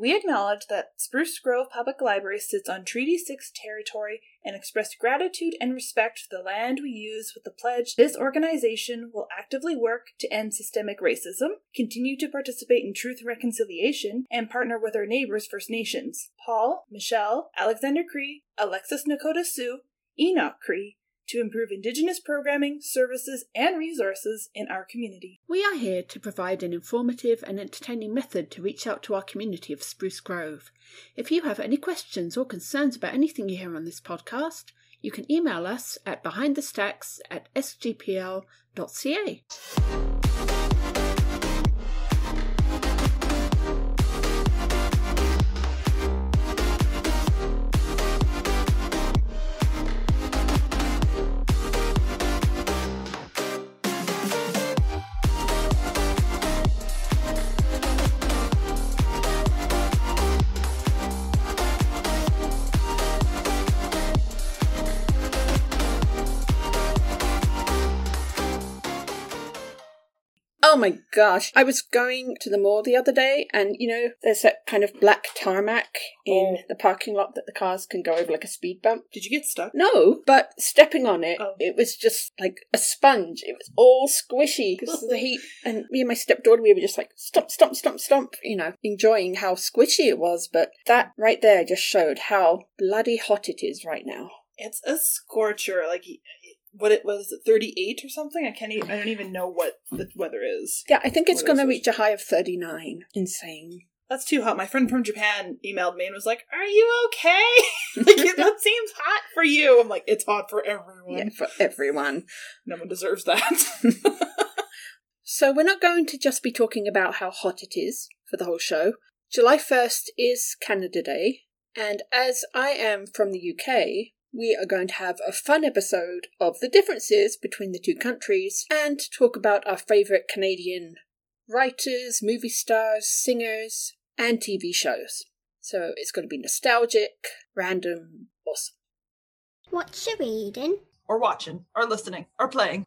We acknowledge that Spruce Grove Public Library sits on Treaty 6 territory and express gratitude and respect for the land we use with the pledge this organization will actively work to end systemic racism, continue to participate in truth and reconciliation, and partner with our neighbors First Nations. Paul, Michel, Alexander Cree, Alexis Nakota Sioux, Enoch Cree, to improve Indigenous programming, services, and resources in our community. We are here to provide an informative and entertaining method to reach out to our community of Spruce Grove. If you have any questions or concerns about anything you hear on this podcast, you can email us at behindthestacks at sgpl.ca. my gosh. I was going to the mall the other day and, you know, there's that kind of black tarmac in Oh. the parking lot that the cars can go over like a speed bump. Did you get stuck? No, but stepping on it, Oh. it was just like a sponge. It was all squishy because of the heat. And me and my stepdaughter, we were just like, stomp, stomp, stomp, stomp, you know, enjoying how squishy it was. But that right there just showed how bloody hot it is right now. It's a scorcher. Like what it was, it thirty eight or something. I can't. Even, I don't even know what the weather is. Yeah, I think it's going to reach a high of 39. Insane. That's too hot. My friend from Japan emailed me and was like, "Are you okay? like that seems hot for you." I'm like, "It's hot for everyone. Yeah, for everyone. No one deserves that." So, we're not going to just be talking about how hot it is for the whole show. July 1st is Canada Day, and as I am from the UK, we are going to have a fun episode of the differences between the two countries and talk about our favourite Canadian writers, movie stars, singers, and TV shows. So, it's going to be nostalgic, random, awesome. What you reading? or watching, or listening, or playing.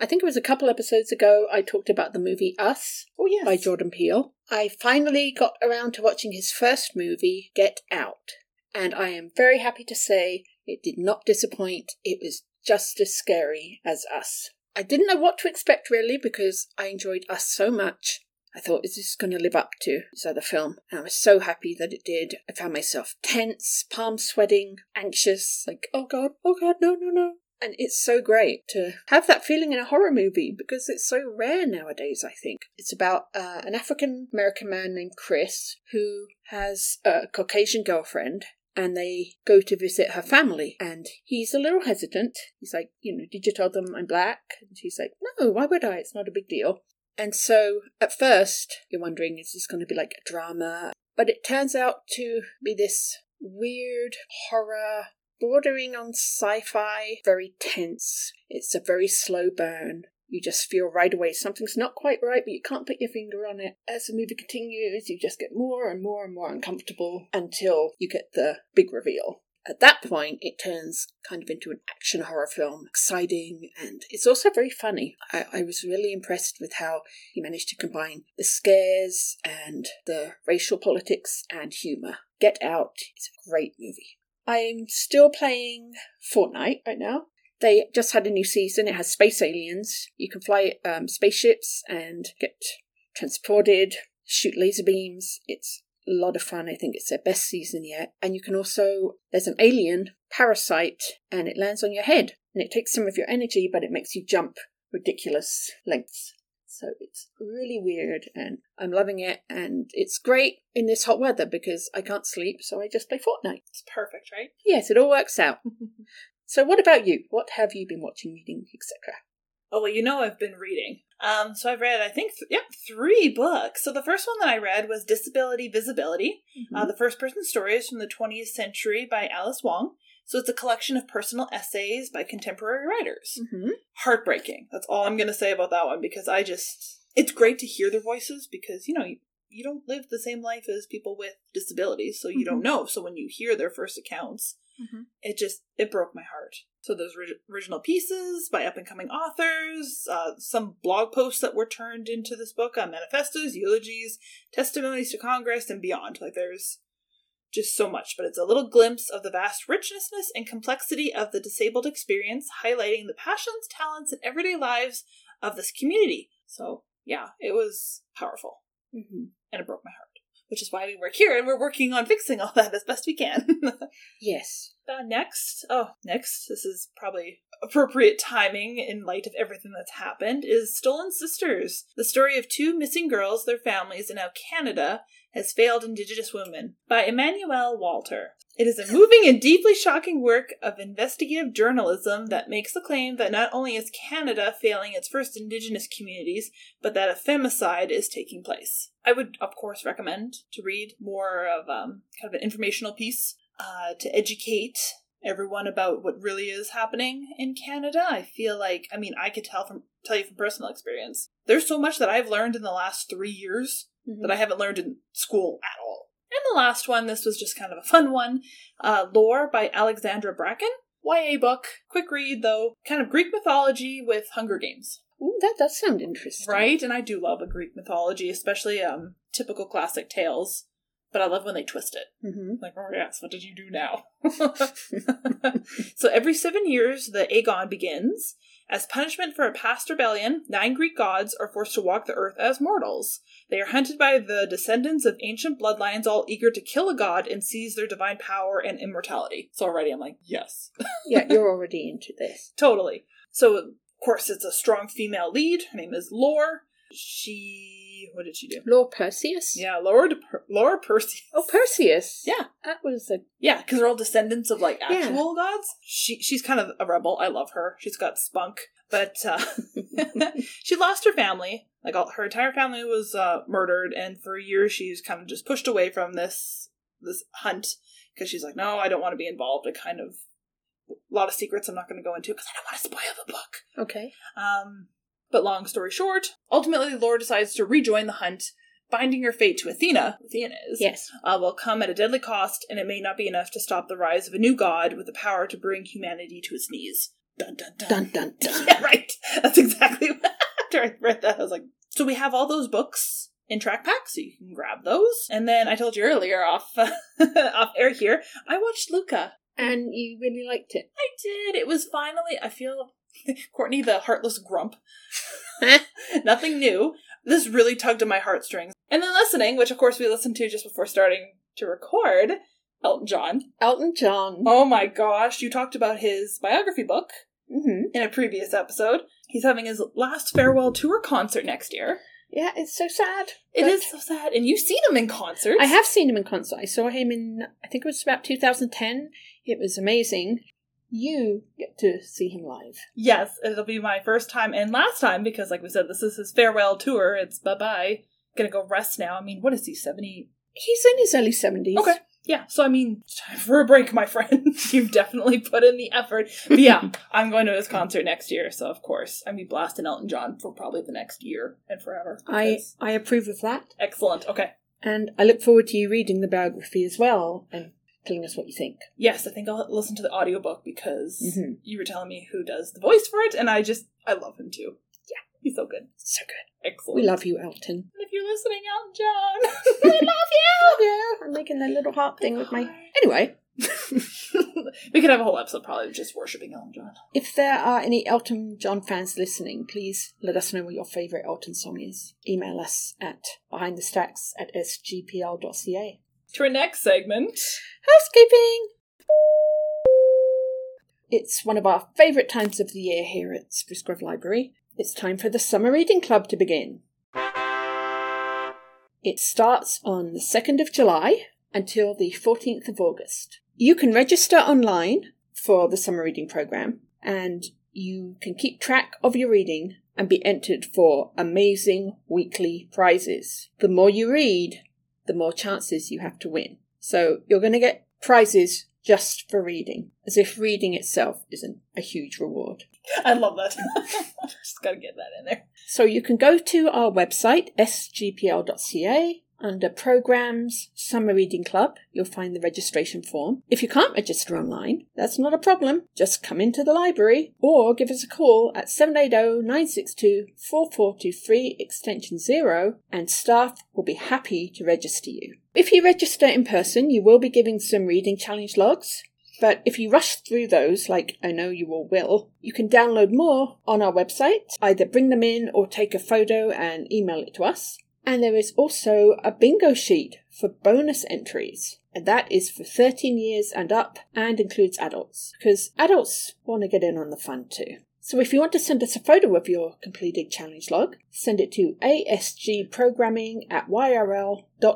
I think it was a couple episodes ago I talked about the movie Us Oh yes, by Jordan Peele. I finally got around to watching his first movie, Get Out, and I am very happy to say it did not disappoint. It was just as scary as Us. I didn't know what to expect really because I enjoyed Us so much. I thought, is this going to live up to this other film? And I was so happy that it did. I found myself tense, palms sweating, anxious, like, oh god, oh god, no, no, no. And it's so great to have that feeling in a horror movie because it's so rare nowadays, I think. It's about uh, an African American man named Chris who has a Caucasian girlfriend and they go to visit her family. And he's a little hesitant. He's like, you know, did you tell them I'm black? And she's like, no, why would I? It's not a big deal. And so at first, you're wondering, is this going to be like a drama? But it turns out to be this weird horror bordering on sci fi, very tense. It's a very slow burn. You just feel right away something's not quite right, but you can't put your finger on it. As the movie continues, you just get more and more and more uncomfortable until you get the big reveal. At that point, it turns kind of into an action horror film, exciting, and it's also very funny. I, I was really impressed with how he managed to combine the scares and the racial politics and humour. Get Out is a great movie. I'm still playing Fortnite right now. They just had a new season. It has space aliens. You can fly um, spaceships and get transported, shoot laser beams. It's a lot of fun. I think it's their best season yet. And you can also, there's an alien parasite and it lands on your head and it takes some of your energy, but it makes you jump ridiculous lengths. So it's really weird and I'm loving it. And it's great in this hot weather because I can't sleep, so I just play Fortnite. it's perfect, right? Yes, it all works out. so, what about you? What have you been watching, reading, etc.? Oh well, you know I've been reading. Um, so I've read I think th- yeah three books. So the first one that I read was Disability Visibility. Uh, the first person stories from the 20th century by Alice Wong. So it's a collection of personal essays by contemporary writers. hmm Heartbreaking. That's all I'm going to say about that one because I just it's great to hear their voices because you know you, you don't live the same life as people with disabilities, so you don't know. So when you hear their first accounts, It just it broke my heart. So those ori- original pieces by up and coming authors, uh, some blog posts that were turned into this book, uh, manifestos, eulogies, testimonies to Congress, and beyond. Like there's just so much, but it's a little glimpse of the vast richness and complexity of the disabled experience, highlighting the passions, talents, and everyday lives of this community. So yeah, it was powerful hmm and it broke my heart, which is why we work here and we're working on fixing all that as best we can. Yes. Uh, next, oh, next, this is probably appropriate timing in light of everything that's happened, is Stolen Sisters, the story of two missing girls, their families, and how Canada has failed Indigenous women, by Emmanuelle Walter. It is a moving and deeply shocking work of investigative journalism that makes the claim that not only is Canada failing its first Indigenous communities, but that a femicide is taking place. I would, of course, recommend to read more of um, kind of an informational piece uh, to educate everyone about what really is happening in Canada. I feel like, I mean, I could tell from tell you from personal experience. There's so much that I've learned in the last three years Mhm. that I haven't learned in school at all. And the last one, this was just kind of a fun one. Uh, Lore by Alexandra Bracken. YA book, quick read though, kind of Greek mythology with Hunger Games. Ooh, that does sound interesting. Right? And I do love a Greek mythology, especially um typical classic tales. But I love when they twist it. hmm Like, oh yes, what did you do now? so every seven years, the Agon begins. As punishment for a past rebellion, nine Greek gods are forced to walk the earth as mortals. They are hunted by the descendants of ancient bloodlines, all eager to kill a god and seize their divine power and immortality. So already I'm like, yes, Yeah, you're already into this. totally. So, of course, it's a strong female lead. Her name is Lore. She, what did she do? Lord Perseus? Yeah, De- Laura Percy. Oh, Perseus. Yeah. That was a. Yeah, because they're all descendants of like Yeah. actual gods. She she's kind of a rebel. I love her. She's got spunk, but uh, she lost her family. Like all, her entire family was uh, murdered, and for years she's kind of just pushed away from this this hunt because she's like, no, I don't want to be involved. I kind of a lot of secrets I'm not going to go into because I don't want to spoil the book. Okay. Um, but long story short, ultimately Laura decides to rejoin the hunt, binding your fate to Athena. Athena is Yes. uh, will come at a deadly cost, and it may not be enough to stop the rise of a new god with the power to bring humanity to its knees. Dun dun dun. Dun dun dun. Yeah, right. That's exactly what, after I read that. I was like, so we have all those books in TRACpac, so you can grab those. And then I told you earlier off off air here, I watched Luca. And you really liked it. I did. It was finally. I feel Courtney, the heartless grump. Nothing new. This really tugged at my heartstrings. And then listening, which of course we listened to just before starting to record, Elton John. Elton John. Oh my gosh, you talked about his biography book hmm in a previous episode. He's having his last farewell tour concert next year. Yeah, it's so sad. It is so sad. And you've seen him in concert. I have seen him in concert. I saw him in, I think it was about 2010. It was amazing. You get to see him live. Yes, it'll be my first time and last time because, like we said, this is his farewell tour. It's bye bye. Gonna go rest now. I mean, what is he, 70? He's in his early 70s. Okay. Yeah, so I mean, time for a break, my friend. You've definitely put in the effort. But yeah, I'm going to his concert next year, so of course, I'm be blasting Elton John for probably the next year and forever. I, I approve of that. excellent. Okay. And I look forward to you reading the biography as well and telling us what you think. Yes, I think I'll listen to the audiobook because Mhm. you were telling me who does the voice for it, and I just I love him too. Yeah, he's so good. So good. Excellent. We love you, Elton. And if you're listening, Elton John, we love you! Yeah, I'm making that little heart thing with my. Anyway, we could have a whole episode probably just worshiping Elton John. if there are any Elton John fans listening, please let us know what your favourite Elton song is. Email us at behindthestacks at sgpl.ca. To our next segment. Housekeeping! It's one of our favourite times of the year here at Spruce Grove Library. It's time for the Summer Reading Club to begin. It starts on the 2nd of July until the 14th of August. You can register online for the summer reading program and you can keep track of your reading and be entered for amazing weekly prizes. The more you read, the more chances you have to win. So you're going to get prizes just for reading, as if reading itself isn't a huge reward. I love that. just gotta get that in there. So you can go to our website, sgpl.ca, Under Programs, Summer Reading Club, you'll find the registration form. If you can't register online, that's not a problem. Just come into the library or give us a call at 780 962 4423 extension 0 and staff will be happy to register you. If you register in person, you will be giving some reading challenge logs. But if you rush through those, like I know you all will, you can download more on our website. Either bring them in or take a photo and email it to us. And there is also a bingo sheet for bonus entries. And that is for 13 years and up and includes adults. Because adults want to get in on the fun too. So if you want to send us a photo of your completed challenge log, send it to asgprogramming at yrl.ab.ca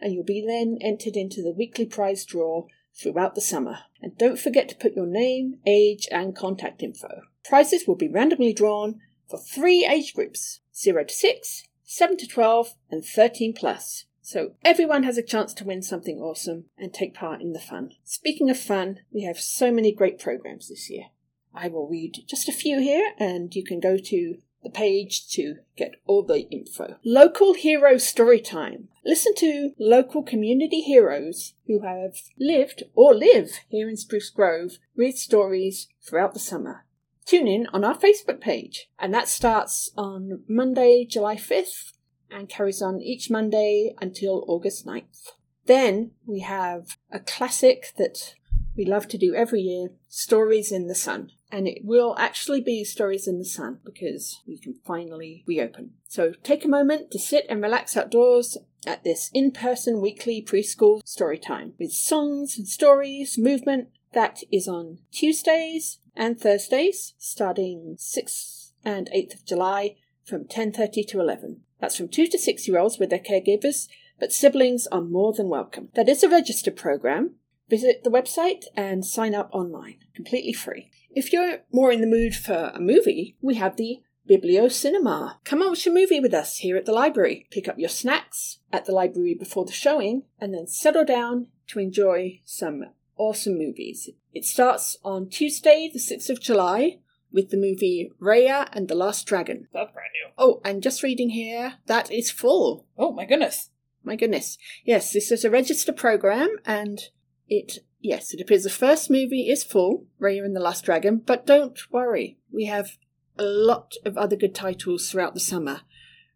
and you'll be then entered into the weekly prize draw throughout the summer. And don't forget to put your name, age, and contact info. Prizes will be randomly drawn for three age groups 0 to 6, 7 to 12, and 13 plus. So everyone has a chance to win something awesome and take part in the fun. Speaking of fun, we have so many great programs this year. I will read just a few here and you can go to the page to get all the info. Local Hero Storytime. Listen to local community heroes who have lived or live here in Spruce Grove read stories throughout the summer. Tune in on our Facebook page, and that starts on Monday, July 5th and carries on each Monday until August 9th. Then we have a classic that we love to do every year Stories in the Sun and it will actually be Stories in the Sun because we can finally reopen. So take a moment to sit and relax outdoors at this in person weekly preschool story time with songs and stories, movement. That is on Tuesdays and Thursdays, starting 6th and 8th of July from 10.30 to 11. That's from 2 to 6 year olds with their caregivers, but siblings are more than welcome. That is a registered program. Visit the website and sign up online, completely free. If you're more in the mood for a movie, we have the Biblio Cinema. Come watch a movie with us here at the library. Pick up your snacks at the library before the showing, and then settle down to enjoy some awesome movies. It starts on Tuesday, the 6th of July, with the movie Raya and the Last Dragon. That's brand new. Oh, and just reading here, that is full. Oh my goodness. My goodness. Yes, this is a register program, and it Yes, it appears the first movie is full, Raya and the Last Dragon, but don't worry, we have a lot of other good titles throughout the summer.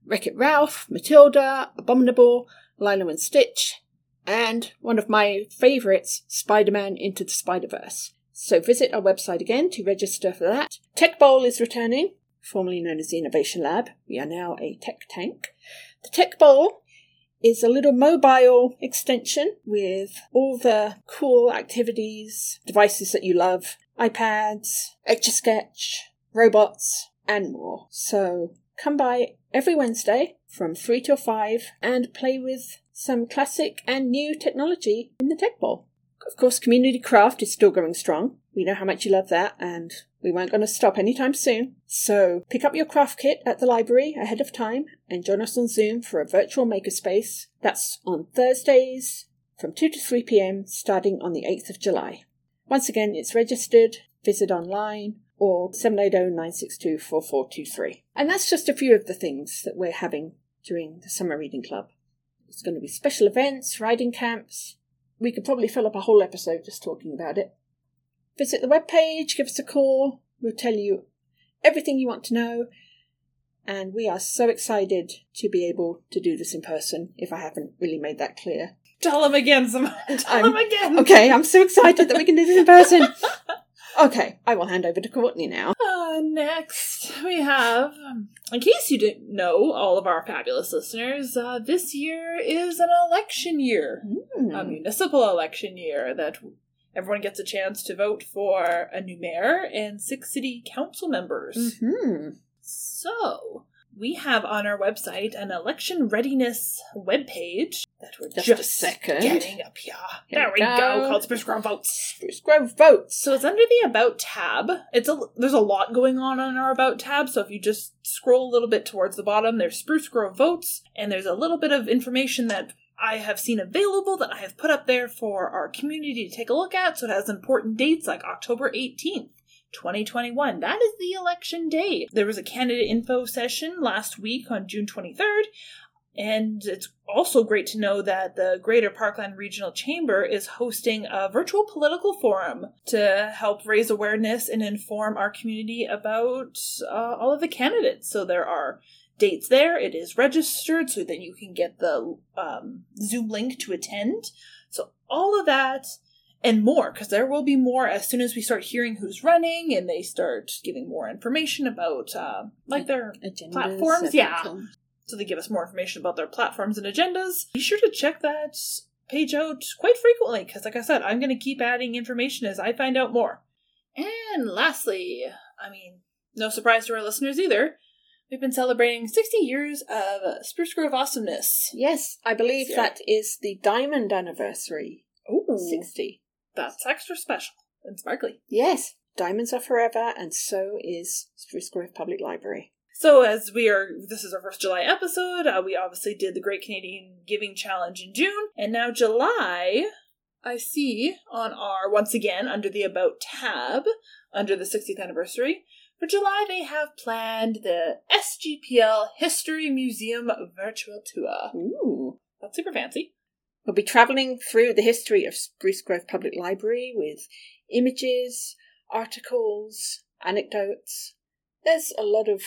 Wreck It Ralph, Matilda, Abominable, Lilo and Stitch, and one of my favourites, Spider Man Into the Spider Verse. So visit our website again to register for that. Tech Bowl is returning, formerly known as the Innovation Lab. We are now a tech tank. The Tech Bowl is a little mobile extension with all the cool activities, devices that you love, iPads, Sketch, robots, and more. So come by every Wednesday from 3 till 5 and play with some classic and new technology in the Tech Bowl. Of course, Community Craft is still going strong. We know how much you love that, and we weren't going to stop anytime soon. So pick up your craft kit at the library ahead of time and join us on Zoom for a virtual makerspace. That's on Thursdays from 2 to 3 pm starting on the 8th of July. Once again, it's registered, visit online or 780-962-4423. And that's just a few of the things that we're having during the Summer Reading Club. There's going to be special events, riding camps. We could probably fill up a whole episode just talking about it. Visit the webpage, give us a call. We'll tell you everything you want to know. And we are so excited to be able to do this in person, if I haven't really made that clear. Tell them again, Simone. Tell I'm- them again. Okay, I'm so excited that we can do this in person. Okay, I will hand over to Courtney now. Uh, next, we have, in case you didn't know, all of our fabulous listeners, uh, this year is an election year, Hmm. a municipal election year that everyone gets a chance to vote for a new mayor and six city council members. hmm So, we have on our website an election readiness webpage that we're Just just, a second. getting up here. Here there we go, go. called Spruce Grove Votes. Spruce Grove votes. So it's under the About tab. It's a there's a lot going on on our About tab. So if you just scroll a little bit towards the bottom, there's Spruce Grove votes, and there's a little bit of information that I have seen available that I have put up there for our community to take a look at. So it has important dates like October 18th. 2021. That is the election day. There was a candidate info session last week on June 23rd. And it's also great to know that the Greater Parkland Regional Chamber is hosting a virtual political forum to help raise awareness and inform our community about uh, all of the candidates. So there are dates there, it is registered, so that you can get the um, Zoom link to attend. So all of that and more, because there will be more as soon as we start hearing who's running and they start giving more information about uh, like their Agendas, platforms. Yeah, so they give us more information about their platforms and agendas. Be sure to check that page out quite frequently because, like I said, I'm going to keep adding information as I find out more. And lastly, I mean, no surprise to our listeners either, we've been celebrating 60 years of Spruce Grove awesomeness. Yes, I believe that is the diamond anniversary. Ooh, 60. That's extra special and sparkly. Yes, diamonds are forever, and so is Spruce Grove Public Library. So, as we are, this is our first July episode. Uh, we obviously did the Great Canadian Giving Challenge in June, and now July, I see on our, once again, under the About tab, under the 60th anniversary, for July they have planned the SGPL History Museum Virtual Tour. Ooh. That's super fancy. We'll be travelling through the history of Spruce Grove Public Library with images, articles, anecdotes. There's a lot of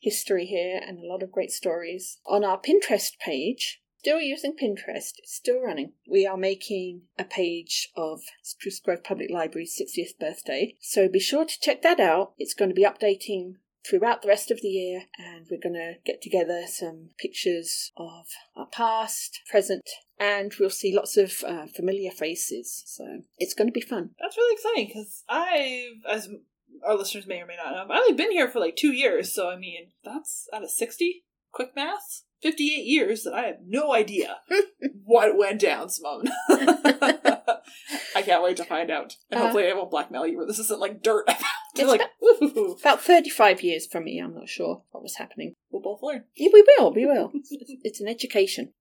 history here and a lot of great stories. On our Pinterest page, still using Pinterest, it's still running. We are making a page of Spruce Grove Public Library's 60th birthday, so be sure to check that out. It's going to be updating throughout the rest of the year, and we're going to get together some pictures of our past, present, and we'll see lots of uh, familiar faces. So it's going to be fun. That's really exciting because I, as our listeners may or may not know, I've only been here for like two years. So, I mean, that's out of 60. Quick math. 58 years that I have no idea what went down, Simone. I can't wait to find out. And Uh, hopefully I won't blackmail you where this isn't like dirt. It's like, ooh, About 35 years from me, I'm not sure what was happening. we'll both learn. Yeah, we will, we will. It's, it's an education.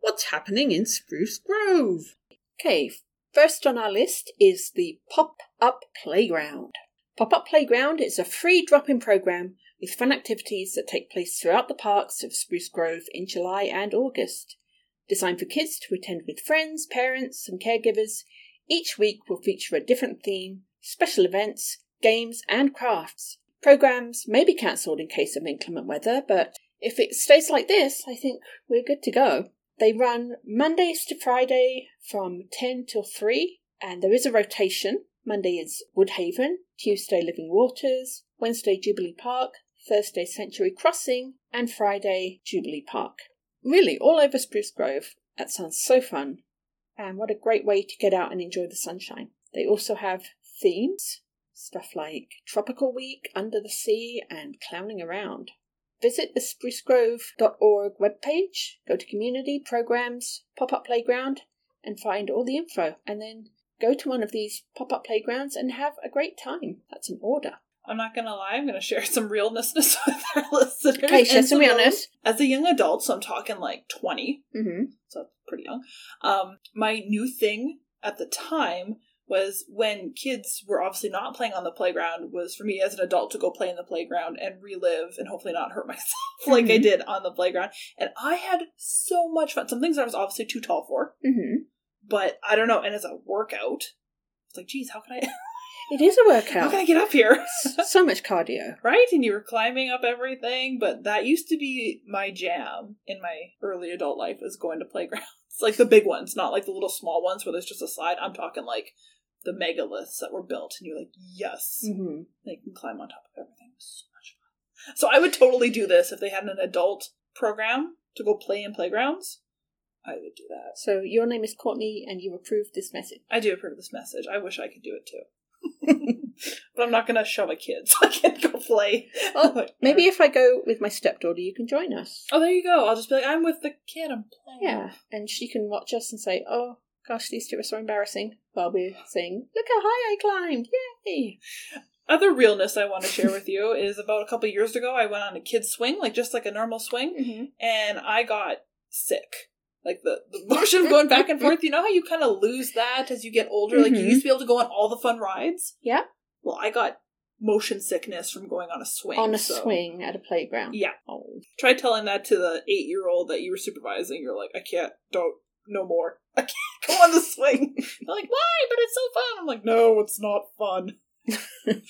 What's happening in Spruce Grove? Okay, first on our list is the Pop Up Playground. Pop Up Playground is a free drop in program with fun activities that take place throughout the parks of Spruce Grove in July and August. Designed for kids to attend with friends, parents, and caregivers, each week will feature a different theme, special events, games, and crafts. Programs may be cancelled in case of inclement weather, but if it stays like this, I think we're good to go. They run Mondays to Friday from 10 till 3, and there is a rotation. Monday is Woodhaven, Tuesday Living Waters, Wednesday Jubilee Park, Thursday Century Crossing, and Friday Jubilee Park. Really, all over Spruce Grove. That sounds so fun. And what a great way to get out and enjoy the sunshine. They also have themes, stuff like Tropical Week, Under the Sea, and Clowning Around. Visit the sprucegrove.org webpage, go to Community, Programs, Pop Up Playground, and find all the info. And then go to one of these pop up playgrounds and have a great time. That's an order. I'm not gonna lie, I'm gonna share some realness with our listeners. Okay, share some realness. As a young adult, so I'm talking like 20, Mm-hmm. so pretty young. Um, my new thing at the time was when kids were obviously not playing on the playground was for me as an adult to go play in the playground and relive and hopefully not hurt myself like I Mhm. did on the playground. And I had so much fun. Some things I was obviously too tall for, Mm-hmm. but I don't know. And as a workout, it's like, geez, how can I It is a workout. how can I get up here? so much cardio. right? And you were climbing up everything, but that used to be my jam in my early adult life was going to playgrounds. Like the big ones, not like the little small ones where there's just a slide. I'm talking like the megaliths that were built and you're like, yes. Mm-hmm. They can climb on top of everything. It was so much fun. So I would totally do this if they had an adult program to go play in playgrounds. I would do that. So your name is Courtney, and you approve this message. I do approve this message. I wish I could do it too. but I'm not gonna shove a kid so I can't go play. Oh, Maybe if I go with my stepdaughter, you can join us. Oh, there you go. I'll just be like, I'm with the kid. I'm playing. Yeah, and she can watch us and say, "Oh gosh, these two are so embarrassing," while we're saying, "Look how high I climbed! Yay!" Other realness I want to share with you is about a couple years ago. I went on a kid's swing, like just like a normal swing, Mm-hmm. and I got sick. Like the, the motion of going back and forth. You know how you kind of lose that as you get older? Like you Mhm. used to be able to go on all the fun rides. Yeah. Well, I got motion sickness from going on a swing. On a so- swing at a playground. Yeah. Oh. Try telling that to the eight year old that you were supervising. You're like, I can't, don't, no more. I can't go on the swing. They're like, why? But it's so fun. I'm like, no, it's not fun.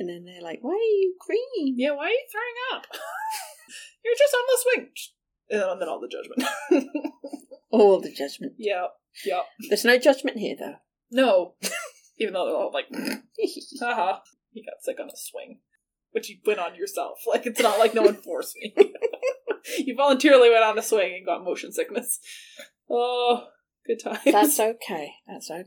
And then they're like, why are you green? Yeah, why are you throwing up? You're just on the swing. And then all the judgment. All the judgment. yeah, yeah. There's no judgment here, though. No. Even though they're all like, haha, you got sick on a swing. Which you went on yourself. Like, it's not like no one forced me. you voluntarily went on a swing and got motion sickness. Oh, good times. That's okay. That's okay.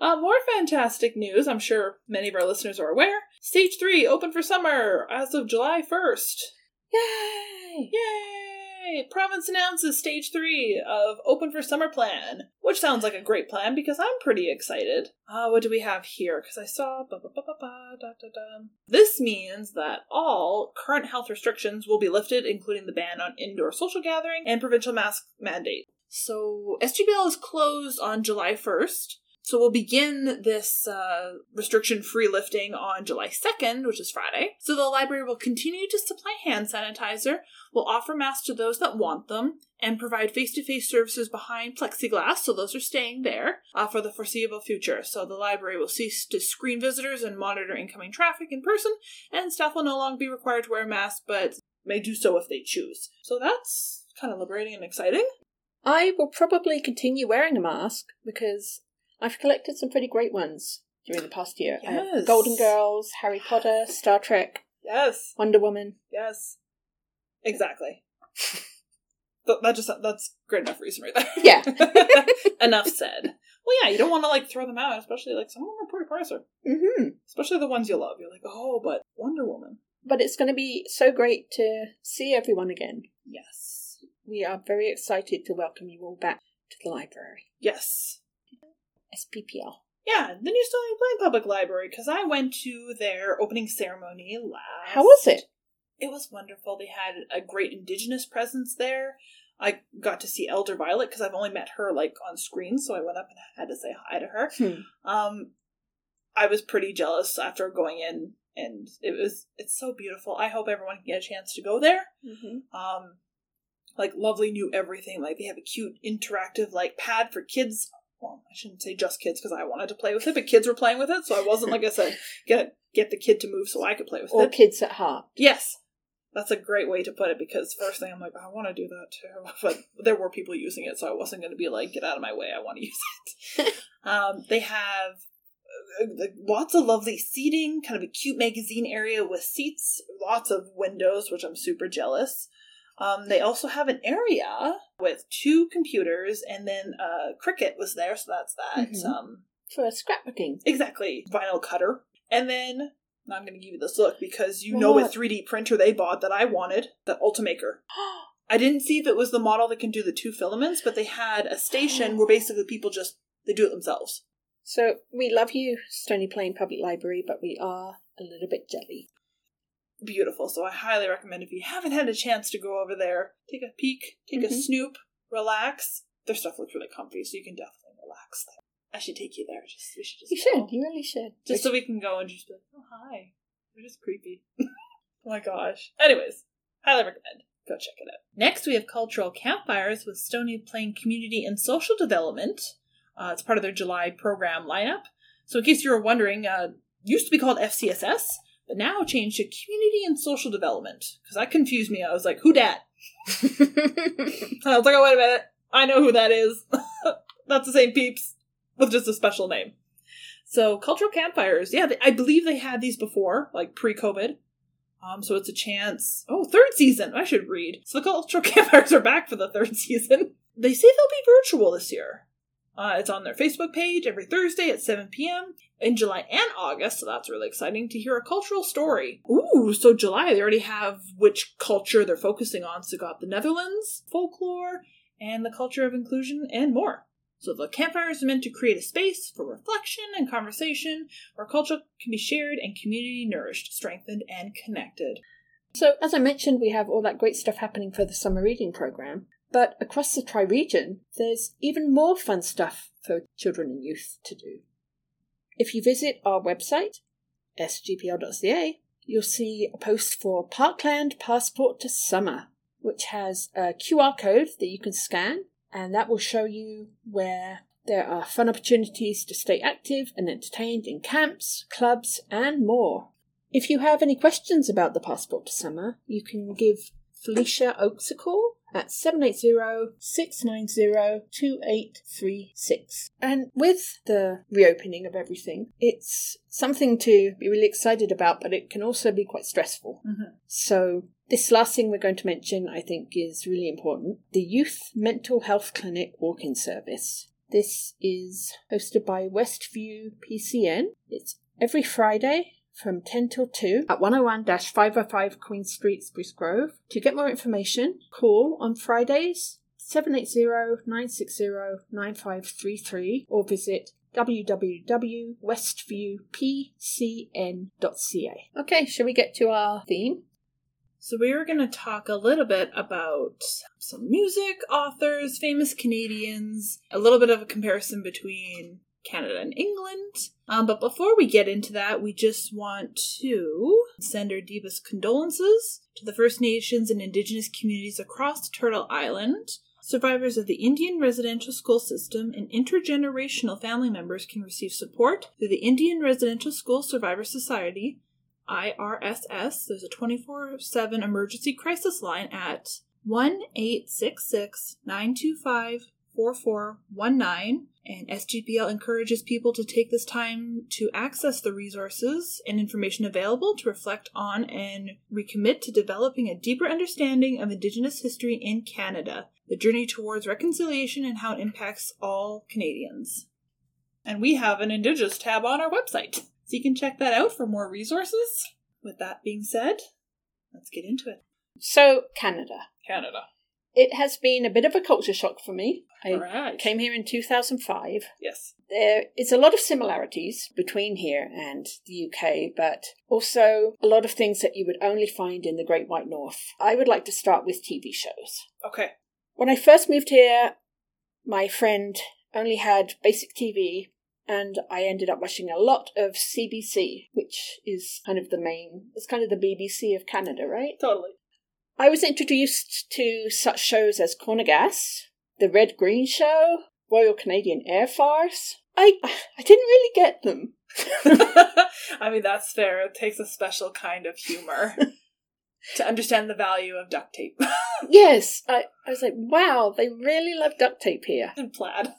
Uh, more fantastic news. I'm sure many of our listeners are aware. Stage 3 open for summer as of July 1st. Yay! Yay! Province announces stage three of Open for Summer plan, which sounds like a great plan because I'm pretty excited. Uh, what do we have here? Because I saw. This means that all current health restrictions will be lifted, including the ban on indoor social gathering and provincial mask mandate. So SGPL is closed on July 1st. So we'll begin this uh, restriction-free lifting on July 2nd, which is Friday. So the library will continue to supply hand sanitizer, will offer masks to those that want them, and provide face-to-face services behind plexiglass, so those are staying there uh, for the foreseeable future. So the library will cease to screen visitors and monitor incoming traffic in person, and staff will no longer be required to wear a mask, but may do so if they choose. So that's kind of liberating and exciting. I will probably continue wearing a mask because I've collected some pretty great ones during the past year. Yes. Golden Girls, Harry Potter, Star Trek, Yes. Wonder Woman. Yes. Exactly. Th- that just that's great enough reason right there. Yeah. enough said. Well, yeah, you don't want to like throw them out, especially like some of them are pretty pricey. hmm Especially the ones you love. You're like, oh, but Wonder Woman. But it's going to be so great to see everyone again. Yes. We are very excited to welcome you all back to the library. Yes. SPPL. Yeah, the new Stony Plain Public Library because I went to their opening ceremony last. How was it? It was wonderful. They had a great Indigenous presence there. I got to see Elder Violet because I've only met her like on screen, so I went up and had to say hi to her. Hmm. Um, I was pretty jealous after going in, and it was it's so beautiful. I hope everyone can get a chance to go there. Mm-hmm. Um, like Lovely new everything. Like they have a cute interactive like pad for kids. Well, I shouldn't say just kids because I wanted to play with it, but kids were playing with it, so I wasn't like I said, get get the kid to move so I could play with Or it. Or kids at heart. Yes. That's a great way to put it because first thing I'm like, I want to do that too. But there were people using it, so I wasn't going to be like, get out of my way, I want to use it. um, they have uh, uh, lots of lovely seating, kind of a cute magazine area with seats, lots of windows, which I'm super jealous. Um, they also have an area with two computers, and then uh, Cricut was there, so that's that. Mhm. Um, For scrapbooking. Exactly. Vinyl cutter. And then I'm going to give you this look because you know what What? 3D printer they bought that I wanted, the Ultimaker. I didn't see if it was the model that can do the two filaments, but they had a station where basically people just they do it themselves. So we love you, Stony Plain Public Library, but we are a little bit jelly. Beautiful. So I highly recommend if you haven't had a chance to go over there, take a peek, take a Mhm. snoop, relax. Their stuff looks really comfy, so you can definitely relax there. I should take you there. Just we should just You go. should. You really should. Just so we can go and just be like, oh, hi. They're just creepy. oh my gosh. Anyways, highly recommend. Go check it out. Next, we have cultural campfires with Stony Plain Community and Social Development. Uh, it's part of their July program lineup. So, in case you were wondering, uh, used to be called FCSS, but now changed to Community and Social Development. Because that confused me. I was like, who dat? I was like, oh, wait a minute. I know who that is. That's the same peeps with just a special name. So cultural campfires, yeah, they, I believe they had these before, like pre-COVID. Um, so it's a chance. Oh, third season. I should read. So the cultural campfires are back for the third season. They say they'll be virtual this year. Uh, it's on their Facebook page every Thursday at 7 p.m. in July and August, so that's really exciting to hear a cultural story. Ooh, so July, they already have which culture they're focusing on. So got the Netherlands, folklore, and the culture of inclusion, and more. So the campfire is meant to create a space for reflection and conversation where culture can be shared and community nourished, strengthened, and connected. So, as I mentioned, we have all that great stuff happening for the summer reading program. But across the Tri region, there's even more fun stuff for children and youth to do. If you visit our website, sgpl.ca, you'll see a post for Parkland Passport to Summer, which has a QR code that you can scan, and that will show you where there are fun opportunities to stay active and entertained in camps, clubs, and more. If you have any questions about the Passport to Summer, you can give Felicia Oakes a call at 780-690-2836. And with the reopening of everything, it's something to be really excited about, but it can also be quite stressful. Mhm. So this last thing we're going to mention, I think, is really important. The Youth Mental Health Clinic walk-in service. This is hosted by Westview PCN. It's every Friday from 10 till 2 at 101-505 Queen Street, Spruce Grove. To get more information, call on Fridays 780-960-9533 or visit www.westviewpcn.ca. Okay, shall we get to our theme? So we are going to talk a little bit about some music, authors, famous Canadians, a little bit of a comparison between Canada and England. Um, but before we get into that, we just want to send our deepest condolences to the First Nations and Indigenous communities across Turtle Island. Survivors of the Indian residential school system and intergenerational family members can receive support through the Indian Residential School Survivor Society IRSS. There's a 24 7 emergency crisis line at 1 866 925 4419. And SGPL encourages people to take this time to access the resources and information available to reflect on and recommit to developing a deeper understanding of Indigenous history in Canada, the journey towards reconciliation and how it impacts all Canadians. And we have an Indigenous tab on our website. So you can check that out for more resources. With that being said, let's get into it. So, Canada. Canada. It has been a bit of a culture shock for me. I right. came here in 2005. Yes. There is a lot of similarities between here and the UK, but also a lot of things that you would only find in the Great White North. I would like to start with TV shows. Okay. When I first moved here, my friend only had basic TV, and I ended up watching a lot of CBC, which is kind of the main, it's kind of the BBC of Canada, right? Totally. I was introduced to such shows as Corner Gas, The Red Green Show, Royal Canadian Air Farce. I I didn't really get them. I mean, that's fair. It takes a special kind of humor to understand the value of duct tape yes, I, I was like, wow, they really love duct tape here. and plaid.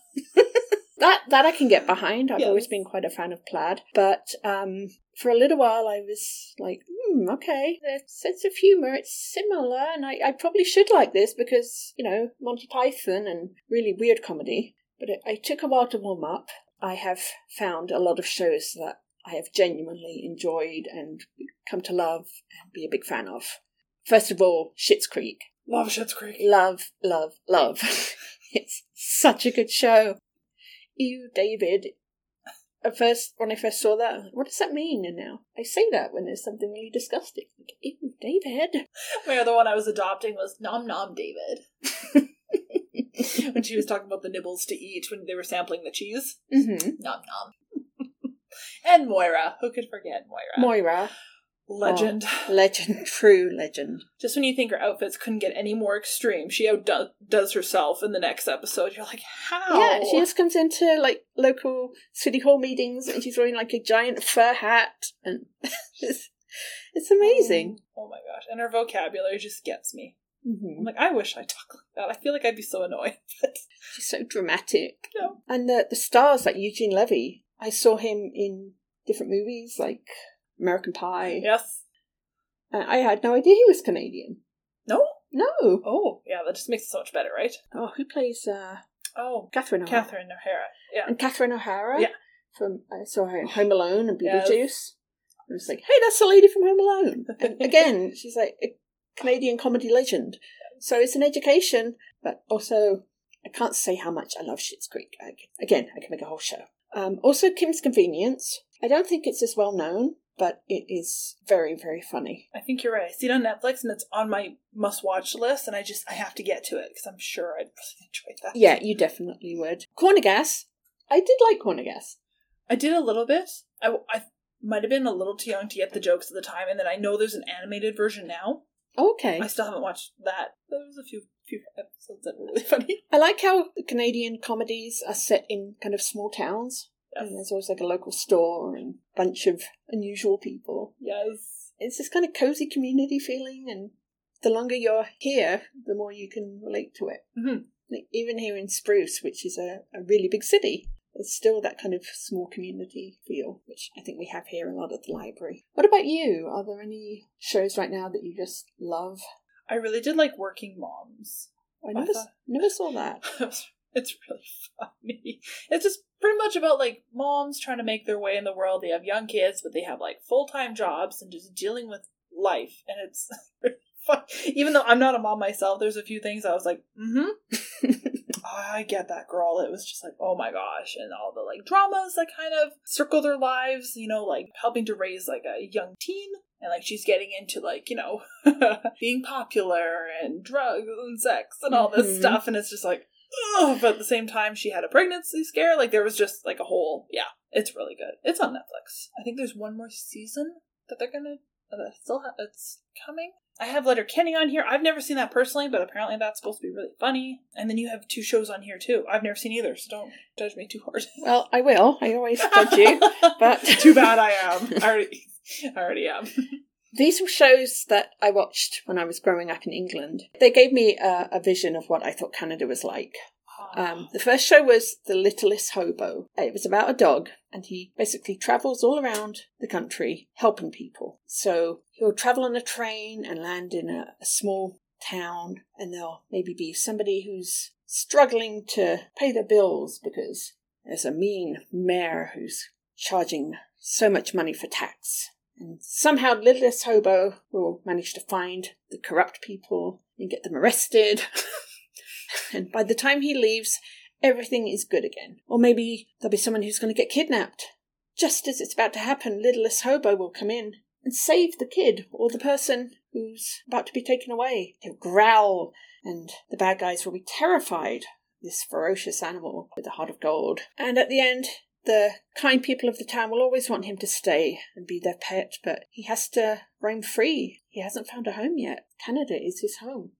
That that I can get behind. I've Yes. always been quite a fan of plaid, but um, for a little while I was like, hmm, okay, the sense of humour it's similar, and I, I probably should like this because you know Monty Python and really weird comedy. But it, it took a while to warm up. I have found a lot of shows that I have genuinely enjoyed and come to love and be a big fan of. First of all, Schitt's Creek. Love Schitt's Creek. Love, love, love. it's such a good show. Ew, David. At first, when I first saw that, I was like, what does that mean? And now I say that when there's something really disgusting. Like, ew, David. My other one I was adopting was Nom Nom David. when she was talking about the nibbles to eat when they were sampling the cheese. hmm Nom Nom. and Moira. Who could forget Moira? Moira. Legend. Legend. True legend. Just when you think her outfits couldn't get any more extreme, she outdoes herself in the next episode. You're like, how? Yeah, she just comes into like local city hall meetings and she's wearing like a giant fur hat and it's, it's amazing. Oh my gosh. And her vocabulary just gets me. hmm I'm like, I wish I talked like that. I feel like I'd be so annoyed. She's so dramatic. Yeah. And the, the stars like Eugene Levy, I saw him in different movies like American Pie. yes. And I had no idea he was Canadian. No? No. Oh, yeah, that just makes it so much better, right? Oh, who plays uh, Oh, Catherine O'Hara? Catherine O'Hara. Yeah. And Catherine O'Hara. Yeah. From I saw her in Home Alone and Yes. Beetlejuice. I was like, hey, that's the lady from Home Alone. And again, she's like a Canadian comedy legend. So it's an education, but also I can't say how much I love Schitt's Creek. I, again, I can make a whole show. Um, also, Kim's Convenience. I don't think it's as well known, but it is very, very funny. I think you're right. I see it on Netflix and it's on my must watch list, and I just I have to get to it because I'm sure I'd really enjoy that. Yeah, you definitely would. Corner Gas. I did like Corner Gas. I did a little bit. I, I might have been a little too young to get the jokes at the time, and then I know there's an animated version now. Okay. I still haven't watched that. There was a few few episodes that were really funny. I like how the Canadian comedies are set in kind of small towns. Yes. And there's always like a local store and a bunch of unusual people. Yes. It's this kind of cozy community feeling, and the longer you're here, the more you can relate to it. Mhm. Like, even here in Spruce, which is a, a really big city, it's still that kind of small community feel, which I think we have here a lot at the library. What about you? Are there any shows right now that you just love? I really did like Working Moms. I I never, thought- never saw that. it's really funny. It's just pretty much about like moms trying to make their way in the world. They have young kids, but they have like full time jobs and just dealing with life. And it's fun. Even though I'm not a mom myself, there's a few things I was like, mm hmm. I get that girl. It was just like, oh my gosh, and all the like dramas that kind of circle their lives, you know, like helping to raise like a young teen. And like she's getting into like, you know, being popular and drugs and sex and all this Mhm. stuff. And it's just like, ugh. But at the same time, she had a pregnancy scare. Like there was just like a whole, yeah, it's really good. It's on Netflix. I think there's one more season that they're gonna, uh, that still ha- it's coming. I have Letterkenny on here. I've never seen that personally, but apparently that's supposed to be really funny. And then you have two shows on here too. I've never seen either, so don't judge me too hard. well, I will. I always judge you. but- too bad I am. I already, I already am. These were shows that I watched when I was growing up in England. They gave me a, a vision of what I thought Canada was like. Um, the first show was The Littlest Hobo. It was about a dog, and he basically travels all around the country helping people. So he'll travel on a train and land in a, a small town, and there'll maybe be somebody who's struggling to pay their bills because there's a mean mayor who's charging so much money for tax. And somehow Littlest Hobo will manage to find the corrupt people and get them arrested. and by the time he leaves, everything is good again. Or maybe there'll be someone who's going to get kidnapped. Just as it's about to happen, Littlest Hobo will come in and save the kid or the person who's about to be taken away. He'll growl, and the bad guys will be terrified. This ferocious animal with a heart of gold. And at the end, the kind people of the town will always want him to stay and be their pet, but he has to roam free. He hasn't found a home yet. Canada is his home.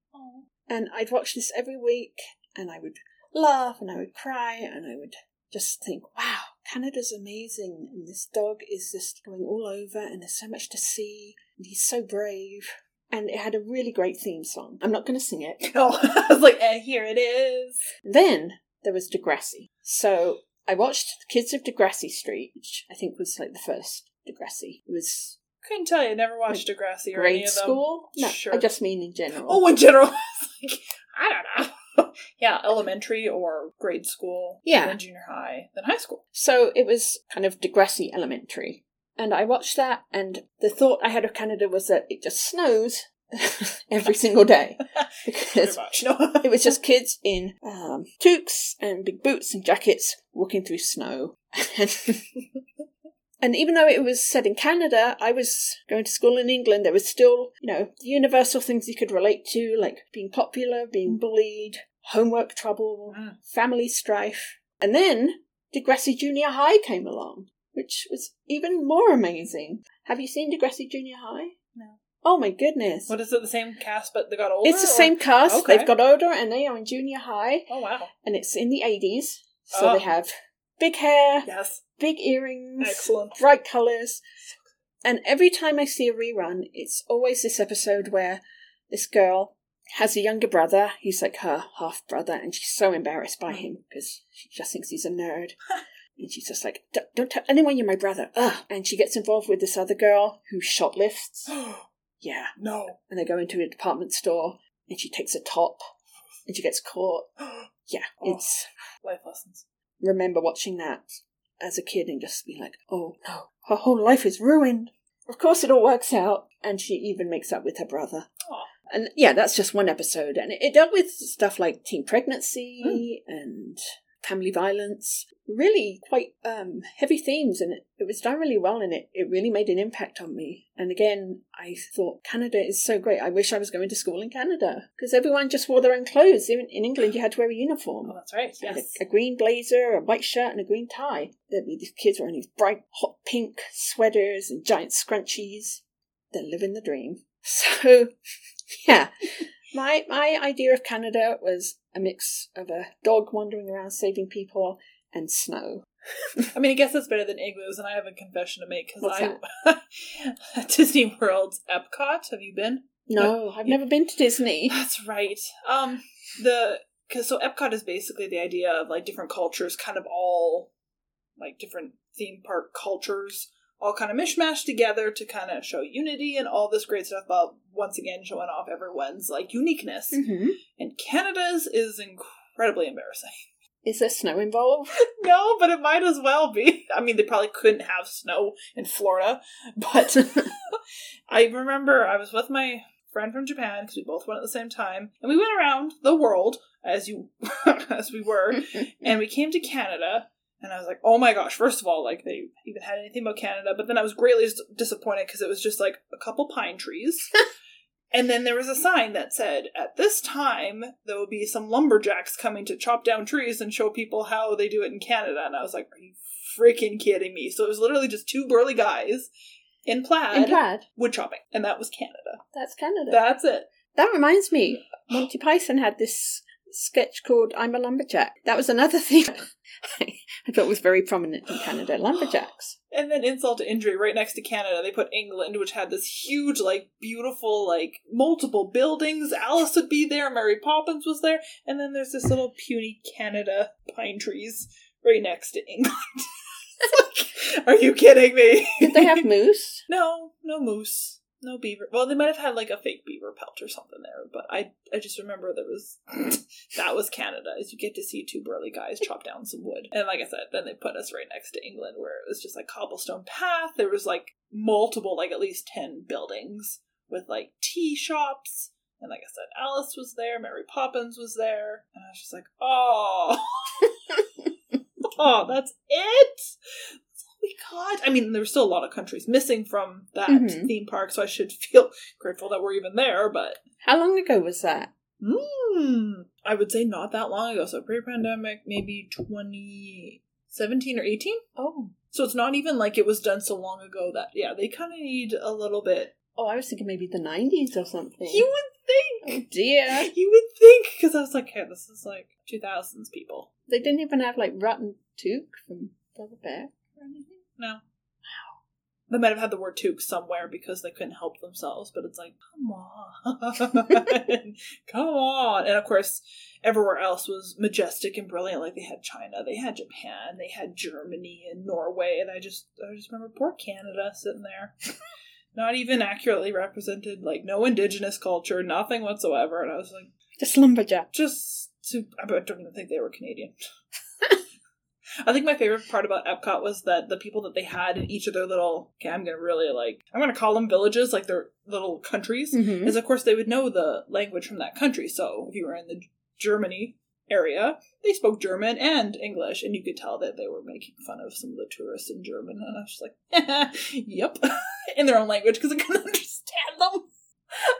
And I'd watch this every week, and I would laugh, and I would cry, and I would just think, wow, Canada's amazing, and this dog is just going all over, and there's so much to see, and he's so brave. And it had a really great theme song. I'm not going to sing it. Oh, I was like, and here it is. Then there was Degrassi. So I watched Kids of Degrassi Street, which I think was like the first Degrassi. It was Couldn't tell you. Never watched Degrassi or any of them. school. No, Sure. I just mean in general. Oh, in general, like, I don't know. yeah, elementary or grade school. Yeah. Then junior high. Then high school. So it was kind of Degrassi Elementary. And I watched that, and the thought I had of Canada was that it just snows every single day. Because it was just kids in um, toques and big boots and jackets walking through snow. and even though it was set in Canada, I was going to school in England. There was still, you know, universal things you could relate to, like being popular, being bullied, homework trouble, Mm. family strife. And then Degrassi Junior High came along, which was even more amazing. Have you seen Degrassi Junior High? No. Oh my goodness. What is it? The same cast, but they got older. It's the or- same cast. Okay. They've got older and they are in junior high, Oh wow. and it's in the 80s. So Oh. they have big hair, Yes. big earrings, Excellent. bright colours. And every time I see a rerun, it's always this episode where this girl has a younger brother. He's like her half brother, and she's so embarrassed by hmm. him because she just thinks he's a nerd. And she's just like, "Don't- don't tell anyone you're my brother. Ugh. And she gets involved with this other girl who shoplifts. Yeah. no. And they go into a department store, and she takes a top, and she gets caught. Yeah, Oh. it's Life lessons. remember watching that as a kid and just being like, oh no, her whole life is ruined. Of course, it all works out, and she even makes up with her brother. Aw. And yeah, that's just one episode, and it, it dealt with stuff like teen pregnancy hmm. and family violence, really quite um, heavy themes, and it, it was done really well and it. It really made an impact on me. And again, I thought Canada is so great. I wish I was going to school in Canada because everyone just wore their own clothes. In, in England, you had to wear a uniform. Oh, that's right. Yes. a, a green blazer, a white shirt, and a green tie. There'd be these kids wearing these bright, hot pink sweaters and giant scrunchies. They're living the dream. So, yeah, my my idea of Canada was a mix of a dog wandering around saving people and snow. I mean, I guess that's better than igloos, and I have a confession to make because I Disney World's Epcot. Have you been? No, I've never been to Disney. That's right. Um, the because so Epcot is basically the idea of like different cultures, kind of all like different theme park cultures, all kind of mishmashed together to kind of show unity and all this great stuff. About once again showing off everyone's like uniqueness. hmm And Canada's is incredibly embarrassing. Is there snow involved? no, but it might as well be. I mean, they probably couldn't have snow in Florida, but I remember I was with my friend from Japan because we both went at the same time, and we went around the world as you as we were, and we came to Canada. And I was like, oh my gosh, first of all, like they even had anything about Canada, but then I was greatly disappointed because it was just like a couple pine trees. and then there was a sign that said, at this time, there will be some lumberjacks coming to chop down trees and show people how they do it in Canada. And I was like, are you freaking kidding me? So it was literally just two burly guys in plaid, In plaid. wood chopping. And that was Canada. That's Canada. That's it. That reminds me, Monty Python had this sketch called I'm a Lumberjack. That was another thing I thought was very prominent in Canada. Lumberjacks. And then insult to injury, right next to Canada, they put England, which had this huge, like, beautiful, like, multiple buildings. Alice would be there, Mary Poppins was there, and then there's this little puny Canada pine trees right next to England. Like, are you kidding me? Did they have moose? no, no moose, no beaver. Well, they might have had like a fake beaver pelt or something there, but I, I just remember there was that was Canada. Is you get to see two burly guys chop down some wood, and like I said, then they put us right next to England, where it was just like cobblestone path. There was like multiple, like at least ten buildings with like tea shops. And like I said, Alice was there, Mary Poppins was there, and I was just like, oh, oh, that's it. That's all we got. I mean, there were still a lot of countries missing from that Mhm. theme park, so I should feel grateful that we're even there. But How long ago was that? mm, I would say not that long ago. So pre-pandemic, maybe twenty seventeen or eighteen. Oh. So it's not even like it was done so long ago that yeah, they kind of need a little bit. Oh, I was thinking maybe the 90s or something. You would oh think. dear. You would think because I was like, hey, this is like two thousands people. They didn't even have like Rotten Took from Brother Bear or anything. No. Wow. They might have had the word toque somewhere because they couldn't help themselves, but it's like, come on. come on. And of course, everywhere else was majestic and brilliant. Like they had China, they had Japan, they had Germany and Norway, and I just I just remember poor Canada sitting there. Not even accurately represented, like no indigenous culture, nothing whatsoever. And I was like, Just lumberjack. just to I don't even think they were Canadian. I think my favorite part about Epcot was that the people that they had in each of their little okay, I'm gonna really like I'm gonna call them villages, like their little countries, Mhm. is of course they would know the language from that country. So if you were in the Germany area, they spoke German and English, and you could tell that they were making fun of some of the tourists in German. And I was just like, "Yep," in their own language because I couldn't understand them.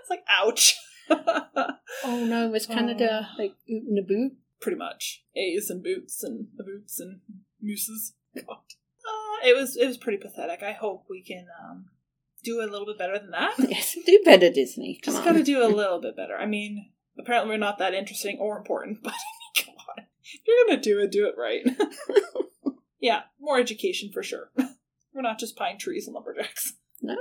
It's like, ouch. Oh no, was Canada like oot and a boo? Pretty much A's and boots and the boots and mooses. God. Uh, it was it was pretty pathetic. I hope we can um, do a little bit better than that. Yes, do better, Disney. Come Just got to do a little bit better. I mean, apparently we're not that interesting or important, but come on, if you're gonna do it, do it right. yeah, more education for sure. We're not just pine trees and lumberjacks. No.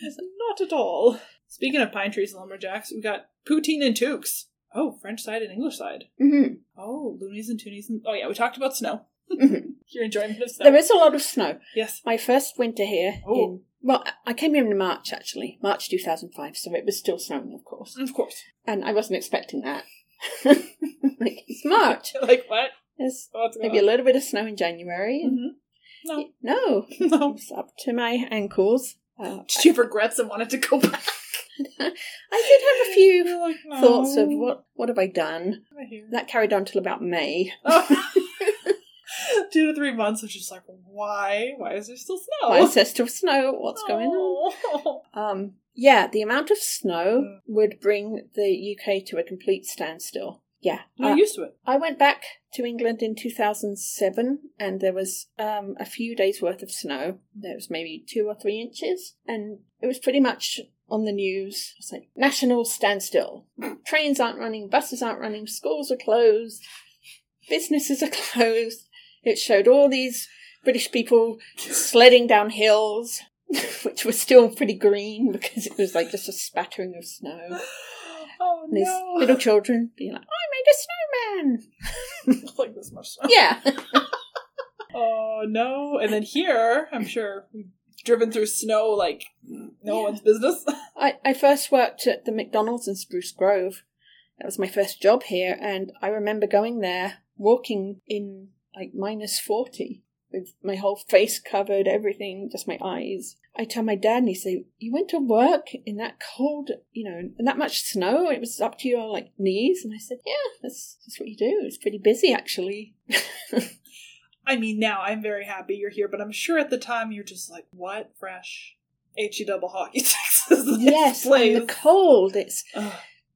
Not at all. Speaking of pine trees and lumberjacks, we got poutine and toques. Oh, French side and English side. hmm Oh, loonies and toonies and oh yeah, we talked about snow. Mhm. Your enjoyment of snow. There is a lot of snow. yes. My first winter here Oh. in well, I came here in March actually, March two thousand five, so it was still snowing, of course, Of course. and I wasn't expecting that. like it's March. like what? There's going maybe a little bit of snow in January. Mhm. No. No, No. it was up to my ankles. Uh, Did you have regrets and wanted to go back? I did have a few like, no. thoughts of what what have I done. That carried on till about May. Oh. two to three months of just like, why? Why is there still snow? Why is there still snow? What's going on? on? Um, yeah, the amount of snow Mm. would bring the UK to a complete standstill. Yeah. I'm Uh, used to it. I went back to England in 2007 and there was um, a few days worth of snow. There was maybe two or three inches. And it was pretty much on the news. It's like national standstill. Trains aren't running, buses aren't running, schools are closed, businesses are closed. It showed all these British people sledding down hills, which were still pretty green because it was like just a spattering of snow. Oh And these no! little children being like, I made a snowman! like this much snow. Yeah. Oh no! And then here, I'm sure we've driven through snow like no Yeah. one's business. I, I first worked at the McDonald's in Spruce Grove. That was my first job here, and I remember going there, walking in like minus 40, with my whole face covered, everything, just my eyes. I tell my dad, and he said, You went to work in that cold, you know, and that much snow? It was up to your like knees? And I said, Yeah, that's, that's what you do. It's pretty busy, actually. I mean, now I'm very happy you're here, but I'm sure at the time you're just like, what? Fresh. HE double hockey this yes, and the cold. It's Ugh.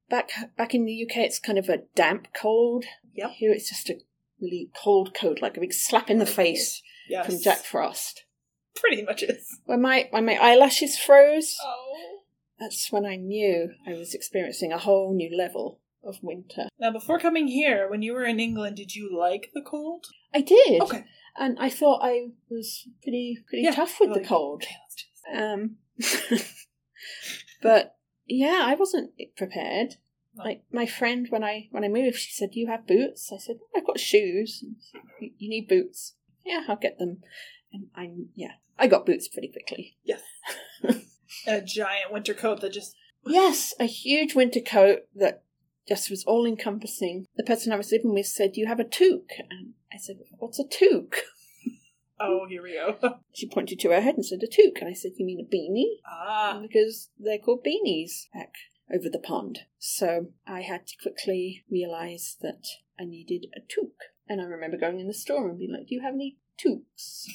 back back in the UK. It's kind of a damp cold. Yep. Here it's just a really cold cold, like a big slap in the face Yes. from Jack Frost. Pretty much is. When my when my eyelashes froze, Oh. that's when I knew I was experiencing a whole new level of winter. Now, before coming here, when you were in England, did you like the cold? I did, Okay. and I thought I was pretty pretty Yeah, tough with the like, cold. Okay, let's do this. Um, but yeah, I wasn't prepared. No. Like my friend, when I when I moved, she said, you have boots?" I said, "I've got shoes." Said, "You- You need boots? Yeah, I'll get them. And I yeah, I got boots pretty quickly. Yes. a giant winter coat that just. Yes, a huge winter coat that just was all encompassing. The person I was living with said, you have a toque?" And I said, "What's a toque?" Oh, here we go. She pointed to her head and said, "A toque." And I said, "You mean a beanie?" ah. because they're called beanies back over the pond. So I had to quickly realise that I needed a toque. And I remember going in the store and being like, Do you have any toques?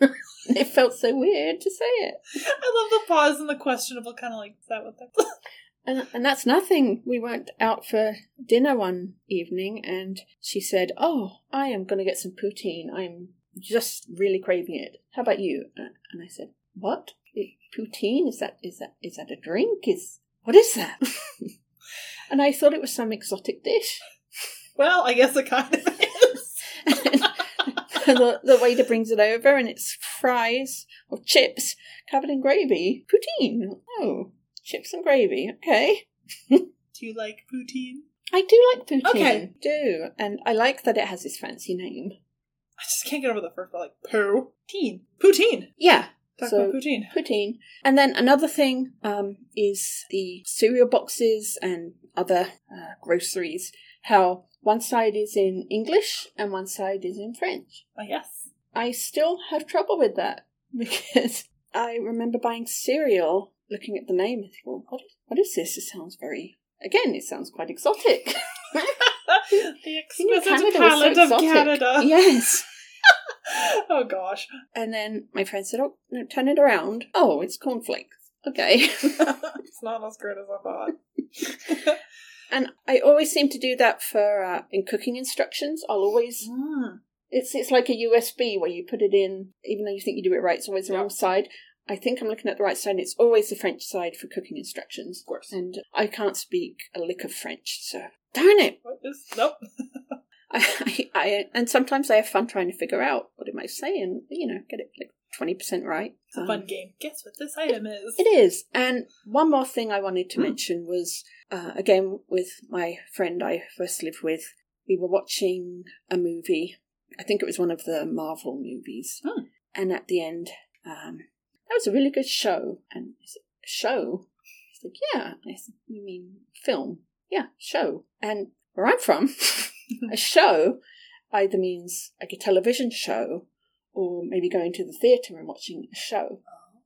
it felt so weird to say it. I love the pause and the questionable kind of like, is that what that And, and that's nothing. We went out for dinner one evening and she said, Oh, I am going to get some poutine. I'm just really craving it. How about you? And I said, What? Poutine? Is that is that is that a drink? Is what is that? and I thought it was some exotic dish. Well, I guess it kind of is. The, the waiter brings it over and it's fries or chips covered in gravy. Poutine. Oh, chips and gravy. Okay. Do you like poutine? I do like poutine. Okay. Do. And I like that it has this fancy name. I just can't get over the first part, like, poutine. Poutine. Yeah. Talk So- about poutine. Poutine. And then another thing um, is the cereal boxes and other uh, groceries. How one side is in English and one side is in French. Oh, yes. I still have trouble with that because I remember buying cereal, looking at the name, and thinking, well, what, what is this? It sounds very, again, it sounds quite exotic. the exquisite Canada was so of. Canada. Yes. oh, gosh. And then my friend said, oh, no, turn it around. Oh, it's cornflakes. Okay. it's not as good as I thought. and I always seem to do that for uh, in cooking instructions. I'll always Mm. it's it's like a USB where you put it in, even though you think you do it right, it's always the Yeah. wrong side. I think I'm looking at the right side. and It's always the French side for cooking instructions. Of course. And I can't speak a lick of French, so darn it. What is. Nope. I, I, I and sometimes I have fun trying to figure out what it might say and you know get it like twenty percent right. It's a Um, fun game. Guess what this item is? It is. And one more thing I wanted to Hmm. mention was uh, again with my friend I first lived with. We were watching a movie. I think it was one of the Marvel movies. Hmm. And at the end, um, that was a really good show. And I said, show? He's like, yeah. I said, you mean film? Yeah, show. And where I'm from, a show either means like a television show or maybe going to the theatre and watching a show.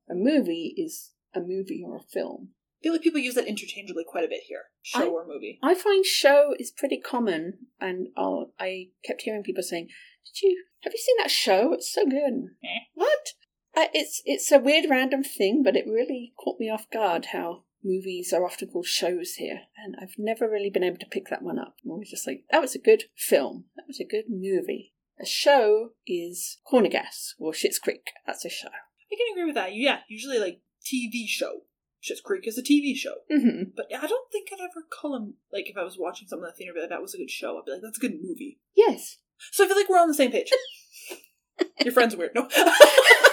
A movie is a movie or a film. I feel like people use that interchangeably quite a bit here. Show I- or movie. I find show is pretty common, and I'll, I kept hearing people saying, "Did you have you seen that show? It's so good." Eh. What? I, it's it's a weird random thing, but it really caught me off guard how movies are often called shows here, and I've never really been able to pick that one up. I'm always just like, "That was a good film. That was a good movie." A show is Corner Gas or Schitt's Creek. That's a show. I can agree with that. Yeah, usually like TV show. Schitt's Creek is a TV show. hmm But I don't think I'd ever call them, like, if I was watching something in the theater, but that was a good show, I'd be like, that's a good movie. Yes. So I feel like we're on the same page. Your friend's weird. No.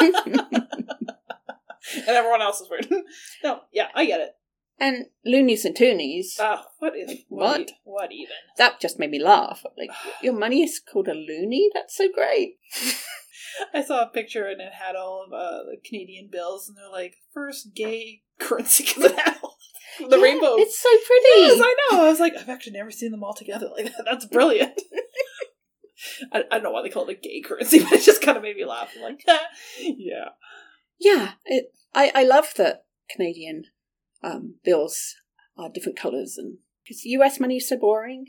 and everyone else is weird. no, yeah, I get it. and Loonies and Toonies. Ah, what is What? what even? that just made me laugh. Like, your money is called a loony? That's so great. I saw a picture and it had all of uh, the Canadian bills, and they're like first gay currency because it had the Yeah, rainbow. It's so pretty. Yes, I know. I was like, I've actually never seen them all together like that. That's brilliant. I, I don't know why they call it a gay currency, but it just kind of made me laugh. I'm like, yeah. yeah, it, I, I love that Canadian um, bills are different colours. and Because US money is so boring.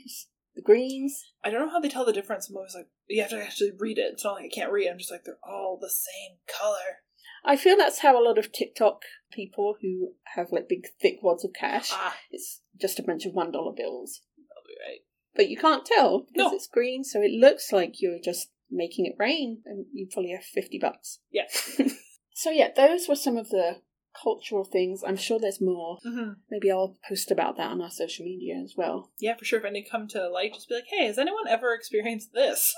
the greens. I don't know how they tell the difference. I'm always like, you have to actually read it. It's not like I can't read. I'm just like, they're all the same color. I feel that's how a lot of TikTok people who have like big thick wads of cash, Ah, it's just a bunch of $1 bills. probably right. But you can't tell because No. it's green, so it looks like you're just making it rain and you probably have 50 bucks. Yeah. So yeah, those were some of the cultural things. I'm sure there's more. hmm Maybe I'll post about that on our social media as well. Yeah, for sure. If any come to light, just be like, hey, has anyone ever experienced this?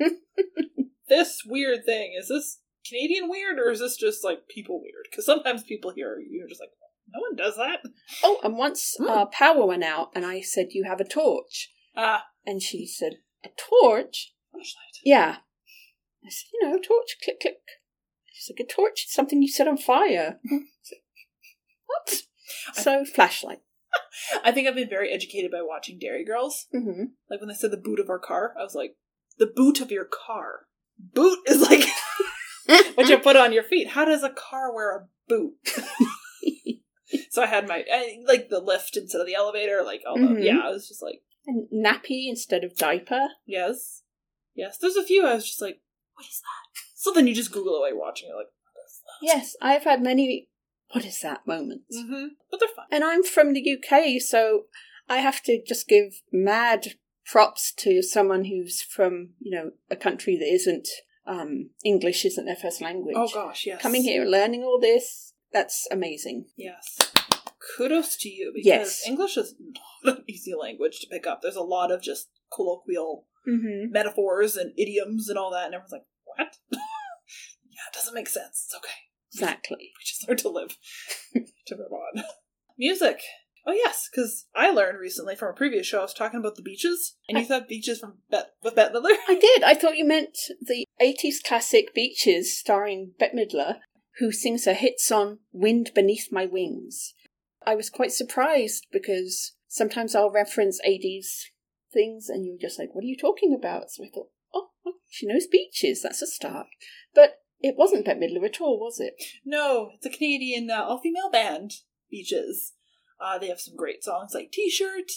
this weird thing. Is this Canadian weird or is this just like people weird? Because sometimes people here, you're just like, no one does that. Oh, and once Hmm. uh, power went out, and I said, "You have a torch," Ah, and she said, "A torch? flashlight. Yeah." I said, "You know, torch, click, click." She's like, "A torch is something you set on fire." Said, what? So flashlight. I think I've been very educated by watching Derry Girls. hmm Like when they said the boot of our car, I was like, the boot of your car. Boot is like what you put on your feet. How does a car wear a boot? so I had my I, like the lift instead of the elevator, like all the Mhm. yeah. I was just like, and nappy instead of diaper. yes, yes. There's a few I was just like, what is that? So then you just Google away watching it, like, what is that? Yes, I've had many. What is that moments? Mm-hmm. But they're fun. And I'm from the UK, so I have to just give mad props to someone who's from, you know, a country that isn't um, English isn't their first language. Oh gosh, yes. Coming here and learning all this, that's amazing. Yes. Kudos to you because Yes. English is not an easy language to pick up. There's a lot of just colloquial Mm-hmm. metaphors and idioms and all that, and everyone's like, "What?" yeah, it doesn't make sense. It's okay. Exactly. We just learn to live to move on. Music. Oh yes, because I learned recently from a previous show. I was talking about the beaches, and you thought beaches from Bet with Bette Midler. I did. I thought you meant the 80s classic Beaches starring Bette Midler, who sings her hit song Wind Beneath My Wings. I was quite surprised because sometimes I'll reference 80s things and you're just like, what are you talking about? So I thought, oh, well, she knows Beaches. That's a start. But it wasn't Bette Midler at all, was it? No, it's a Canadian uh, all-female band. Beaches. Uh, they have some great songs like "T-shirt,"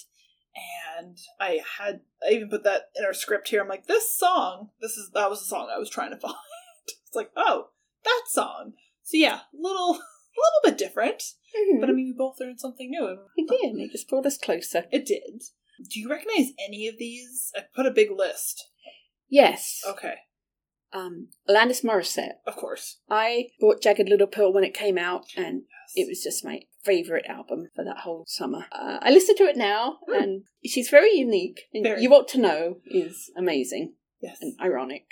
and I had I even put that in our script here. I'm like, this song. This is that was the song I was trying to find. it's like, oh, that song. So yeah, little a little bit different, but I mean, we both learned something new. and it did. It just brought us closer. It did. Do you recognize any of these? I put a big list. Yes. Okay, Um, Alanis Morissette. of course. I bought Jagged Little Pill when it came out, and it was just my favorite album for that whole summer. Uh, I listen to it now, Hmm. and she's very unique. And Very. You Ought to Know is amazing Yes, and ironic.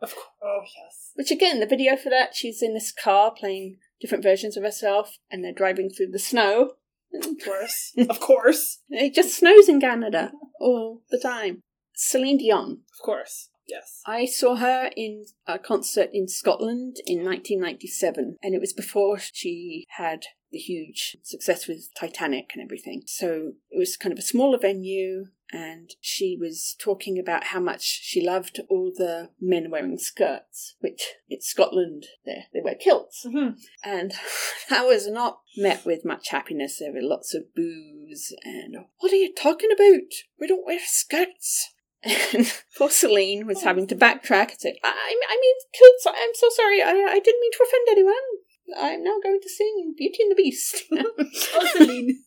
of course. Oh yes. Which again, the video for that, she's in this car playing different versions of herself, and they're driving through the snow. Of course. of course. It just snows in Canada all the time. Celine Dion. Of course. Yes. I saw her in a concert in Scotland in 1997, and it was before she had the huge success with Titanic and everything. So it was kind of a smaller venue, and she was talking about how much she loved all the men wearing skirts, which it's Scotland, they they wear kilts. Mm-hmm. And that was not met with much happiness. There were lots of boos and, what are you talking about? We don't wear skirts. And poor Celine was having to backtrack and say, I, I mean, kilts, I'm so sorry, I, I didn't mean to offend anyone. I'm now going to sing Beauty and the Beast. Oh, Celine.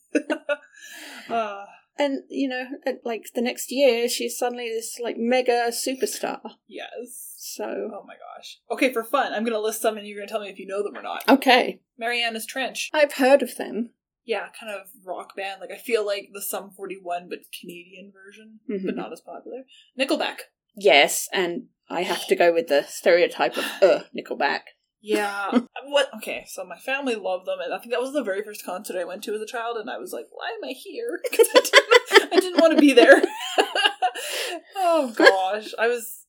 uh, and, you know, at, like the next year, she's suddenly this like mega superstar. yes. So, Oh my gosh. Okay, for fun, I'm gonna list some and you're gonna tell me if you know them or not. okay. Marianas Trench. I've heard of them. Yeah, kind of rock band. Like I feel like the Sum 41 but Canadian version, Mhm. but not as popular. Nickelback. Yes, and I have to go with the stereotype of, uh, Nickelback. Yeah. what? Okay, so my family loved them, and I think that was the very first concert I went to as a child, and I was like, "Why am I here?" I didn't, I didn't want to be there. oh gosh, I was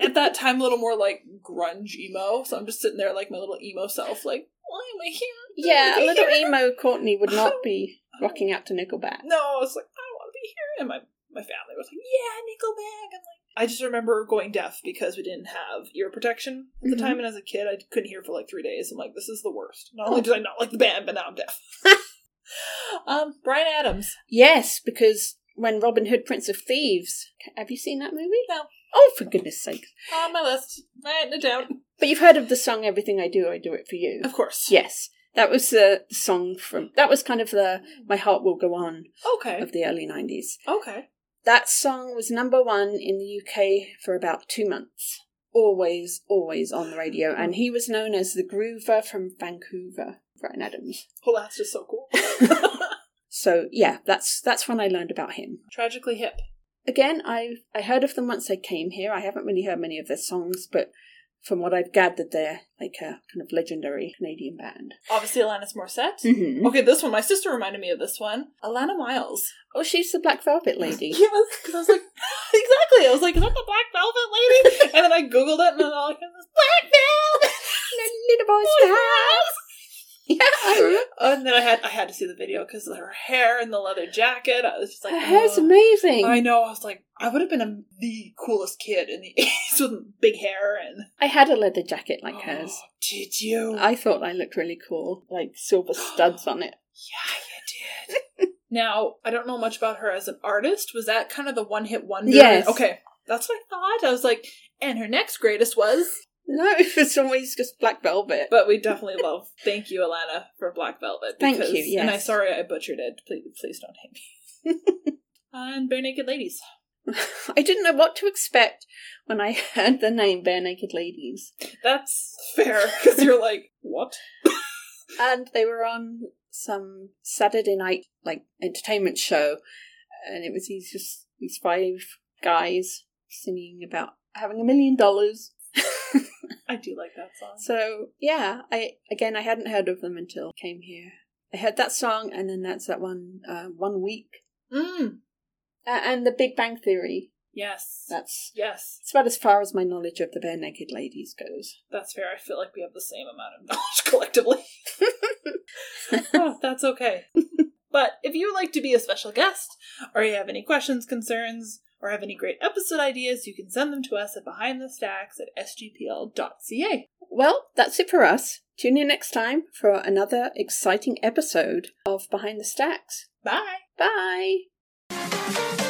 at that time a little more like grunge emo, so I'm just sitting there like my little emo self, like, "Why am I here?" Yeah, a little here? emo Courtney would not be rocking out to Nickelback. No, I was like, I don't want to be here. And my, my family was like, yeah, Nickelback. I'm like, I just remember going deaf because we didn't have ear protection at the Mhm. time. And as a kid, I couldn't hear for like three days. I'm like, this is the worst. Not only did I not like the band, but now I'm deaf. um, Bryan Adams. Yes, because when Robin Hood, Prince of Thieves, have you seen that movie? No. Oh, for goodness sake! On my list. Writing it down. But you've heard of the song "Everything I Do, I Do It for You." Of course. Yes, that was the song from. That was kind of the "My Heart Will Go On" Okay. of the early nineties. Okay. That song was number one in the UK for about two months. Always, always on the radio, and he was known as the Groover from Vancouver, Bryan Adams. Oh, that's just so cool. So yeah, that's that's when I learned about him. Tragically hip. Again, I I heard of them once I came here. I haven't really heard many of their songs, but from what I've gathered, they're like a kind of legendary Canadian band. Obviously, Alanis Morissette. Mm-hmm. Okay, this one. My sister reminded me of this one. Alannah Myles. Oh, she's the Black Velvet lady. Yes, because I was like, exactly. I was like, is that the Black Velvet lady? And then I googled it, and then all I heard was Black Velvet. Little boy's house. Yeah, and then I had I had to see the video because of her hair and the leather jacket. I was just like, Her hair's oh. amazing. I know. I was like, I would have been a, the coolest kid in the 80s with big hair and I had a leather jacket like oh, hers. Oh, did you? I thought I looked really cool, like silver studs on it. yeah, you did. now I don't know much about her as an artist. Was that kind of the one hit wonder? Yes. Okay, that's what I thought. I was like, and her next greatest was. No, if it's always just Black Velvet. But we definitely love. Thank you, Alannah, for Black Velvet. Thank because- you, yes. And I'm sorry I butchered it. Please, please don't hate me. and Barenaked Ladies. I didn't know what to expect when I heard the name Barenaked Ladies. That's fair because you're like, what? and they were on some Saturday night like entertainment show, and it was these just these five guys singing about having a million dollars. I do like that song. So yeah, I again I hadn't heard of them until I came here. I heard that song, and then that's that one uh, one week, Mm. uh, and the Big Bang Theory. Yes. That's yes. it's about as far as my knowledge of the Barenaked Ladies goes. That's fair. I feel like we have the same amount of knowledge collectively. oh, that's okay. but if you would like to be a special guest, or you have any questions, concerns, or have any great episode ideas, you can send them to us at behindthestacks at sgpl.ca. Well, that's it for us. Tune in next time for another exciting episode of Behind the Stacks. Bye! Bye.